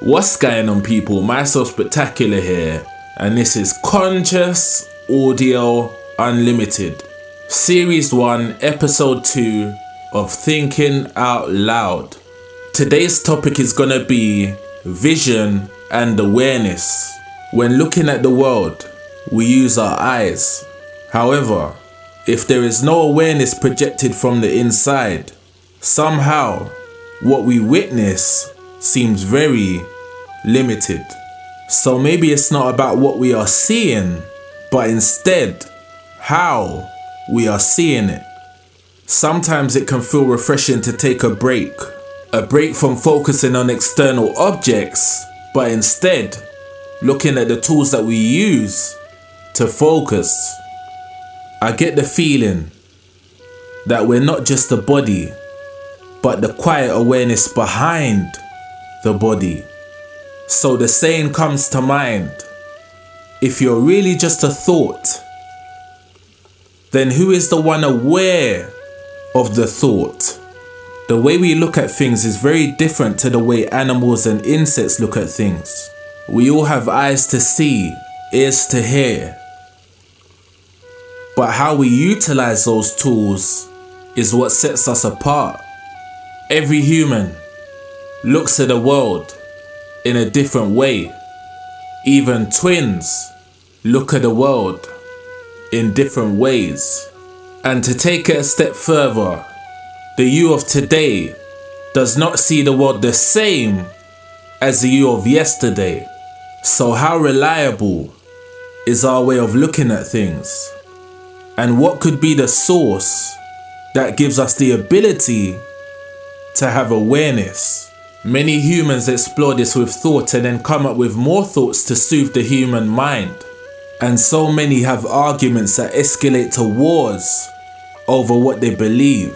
What's going on, people? Myself Spectacular here, and this is Conscious Audio Unlimited, Series 1, Episode 2 of Thinking Out Loud. Today's topic is gonna be vision and awareness. When looking at the world, we use our eyes. However, if there is no awareness projected from the inside, somehow what we witness seems very limited. So maybe it's not about what we are seeing, but instead how we are seeing it. Sometimes it can feel refreshing to take a break, a break from focusing on external objects, but instead looking at the tools that we use to focus. I get the feeling that we're not just the body, but the quiet awareness behind the body. So the saying comes to mind if you're really just a thought, then who is the one aware of the thought? The way we look at things is very different to the way animals and insects look at things. We all have eyes to see, ears to hear. But how we utilize those tools is what sets us apart. Every human looks at the world in a different way. Even twins look at the world in different ways. And to take it a step further, the you of today does not see the world the same as the you of yesterday. So, how reliable is our way of looking at things? And what could be the source that gives us the ability to have awareness. Many humans explore this with thought and then come up with more thoughts to soothe the human mind. And so many have arguments that escalate to wars over what they believe.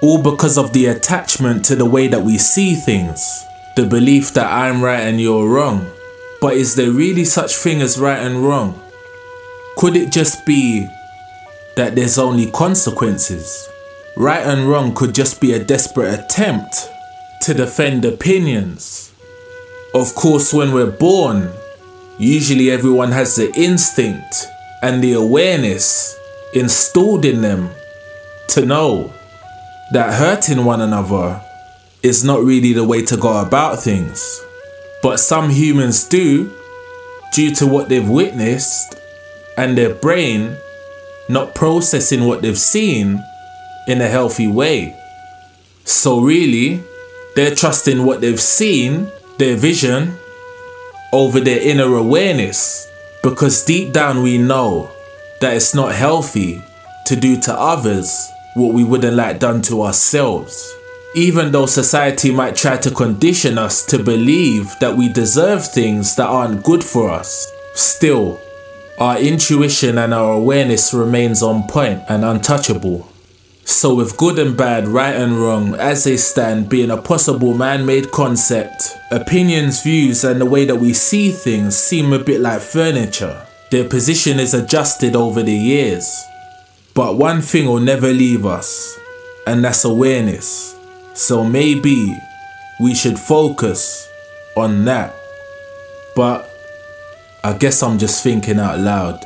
All because of the attachment to the way that we see things. The belief that I'm right and you're wrong. But is there really such thing as right and wrong? Could it just be that there's only consequences? Right and wrong could just be a desperate attempt to defend opinions. Of course, when we're born, usually everyone has the instinct and the awareness installed in them to know that hurting one another is not really the way to go about things. But some humans do, due to what they've witnessed and their brain not processing what they've seen in a healthy way. So, really, they're trusting what they've seen, their vision, over their inner awareness. Because deep down, we know that it's not healthy to do to others what we wouldn't like done to ourselves. Even though society might try to condition us to believe that we deserve things that aren't good for us, still, our intuition and our awareness remains on point and untouchable. So, with good and bad, right and wrong, as they stand, being a possible man made concept, opinions, views, and the way that we see things seem a bit like furniture. Their position is adjusted over the years. But one thing will never leave us, and that's awareness. So, maybe we should focus on that. But I guess I'm just thinking out loud.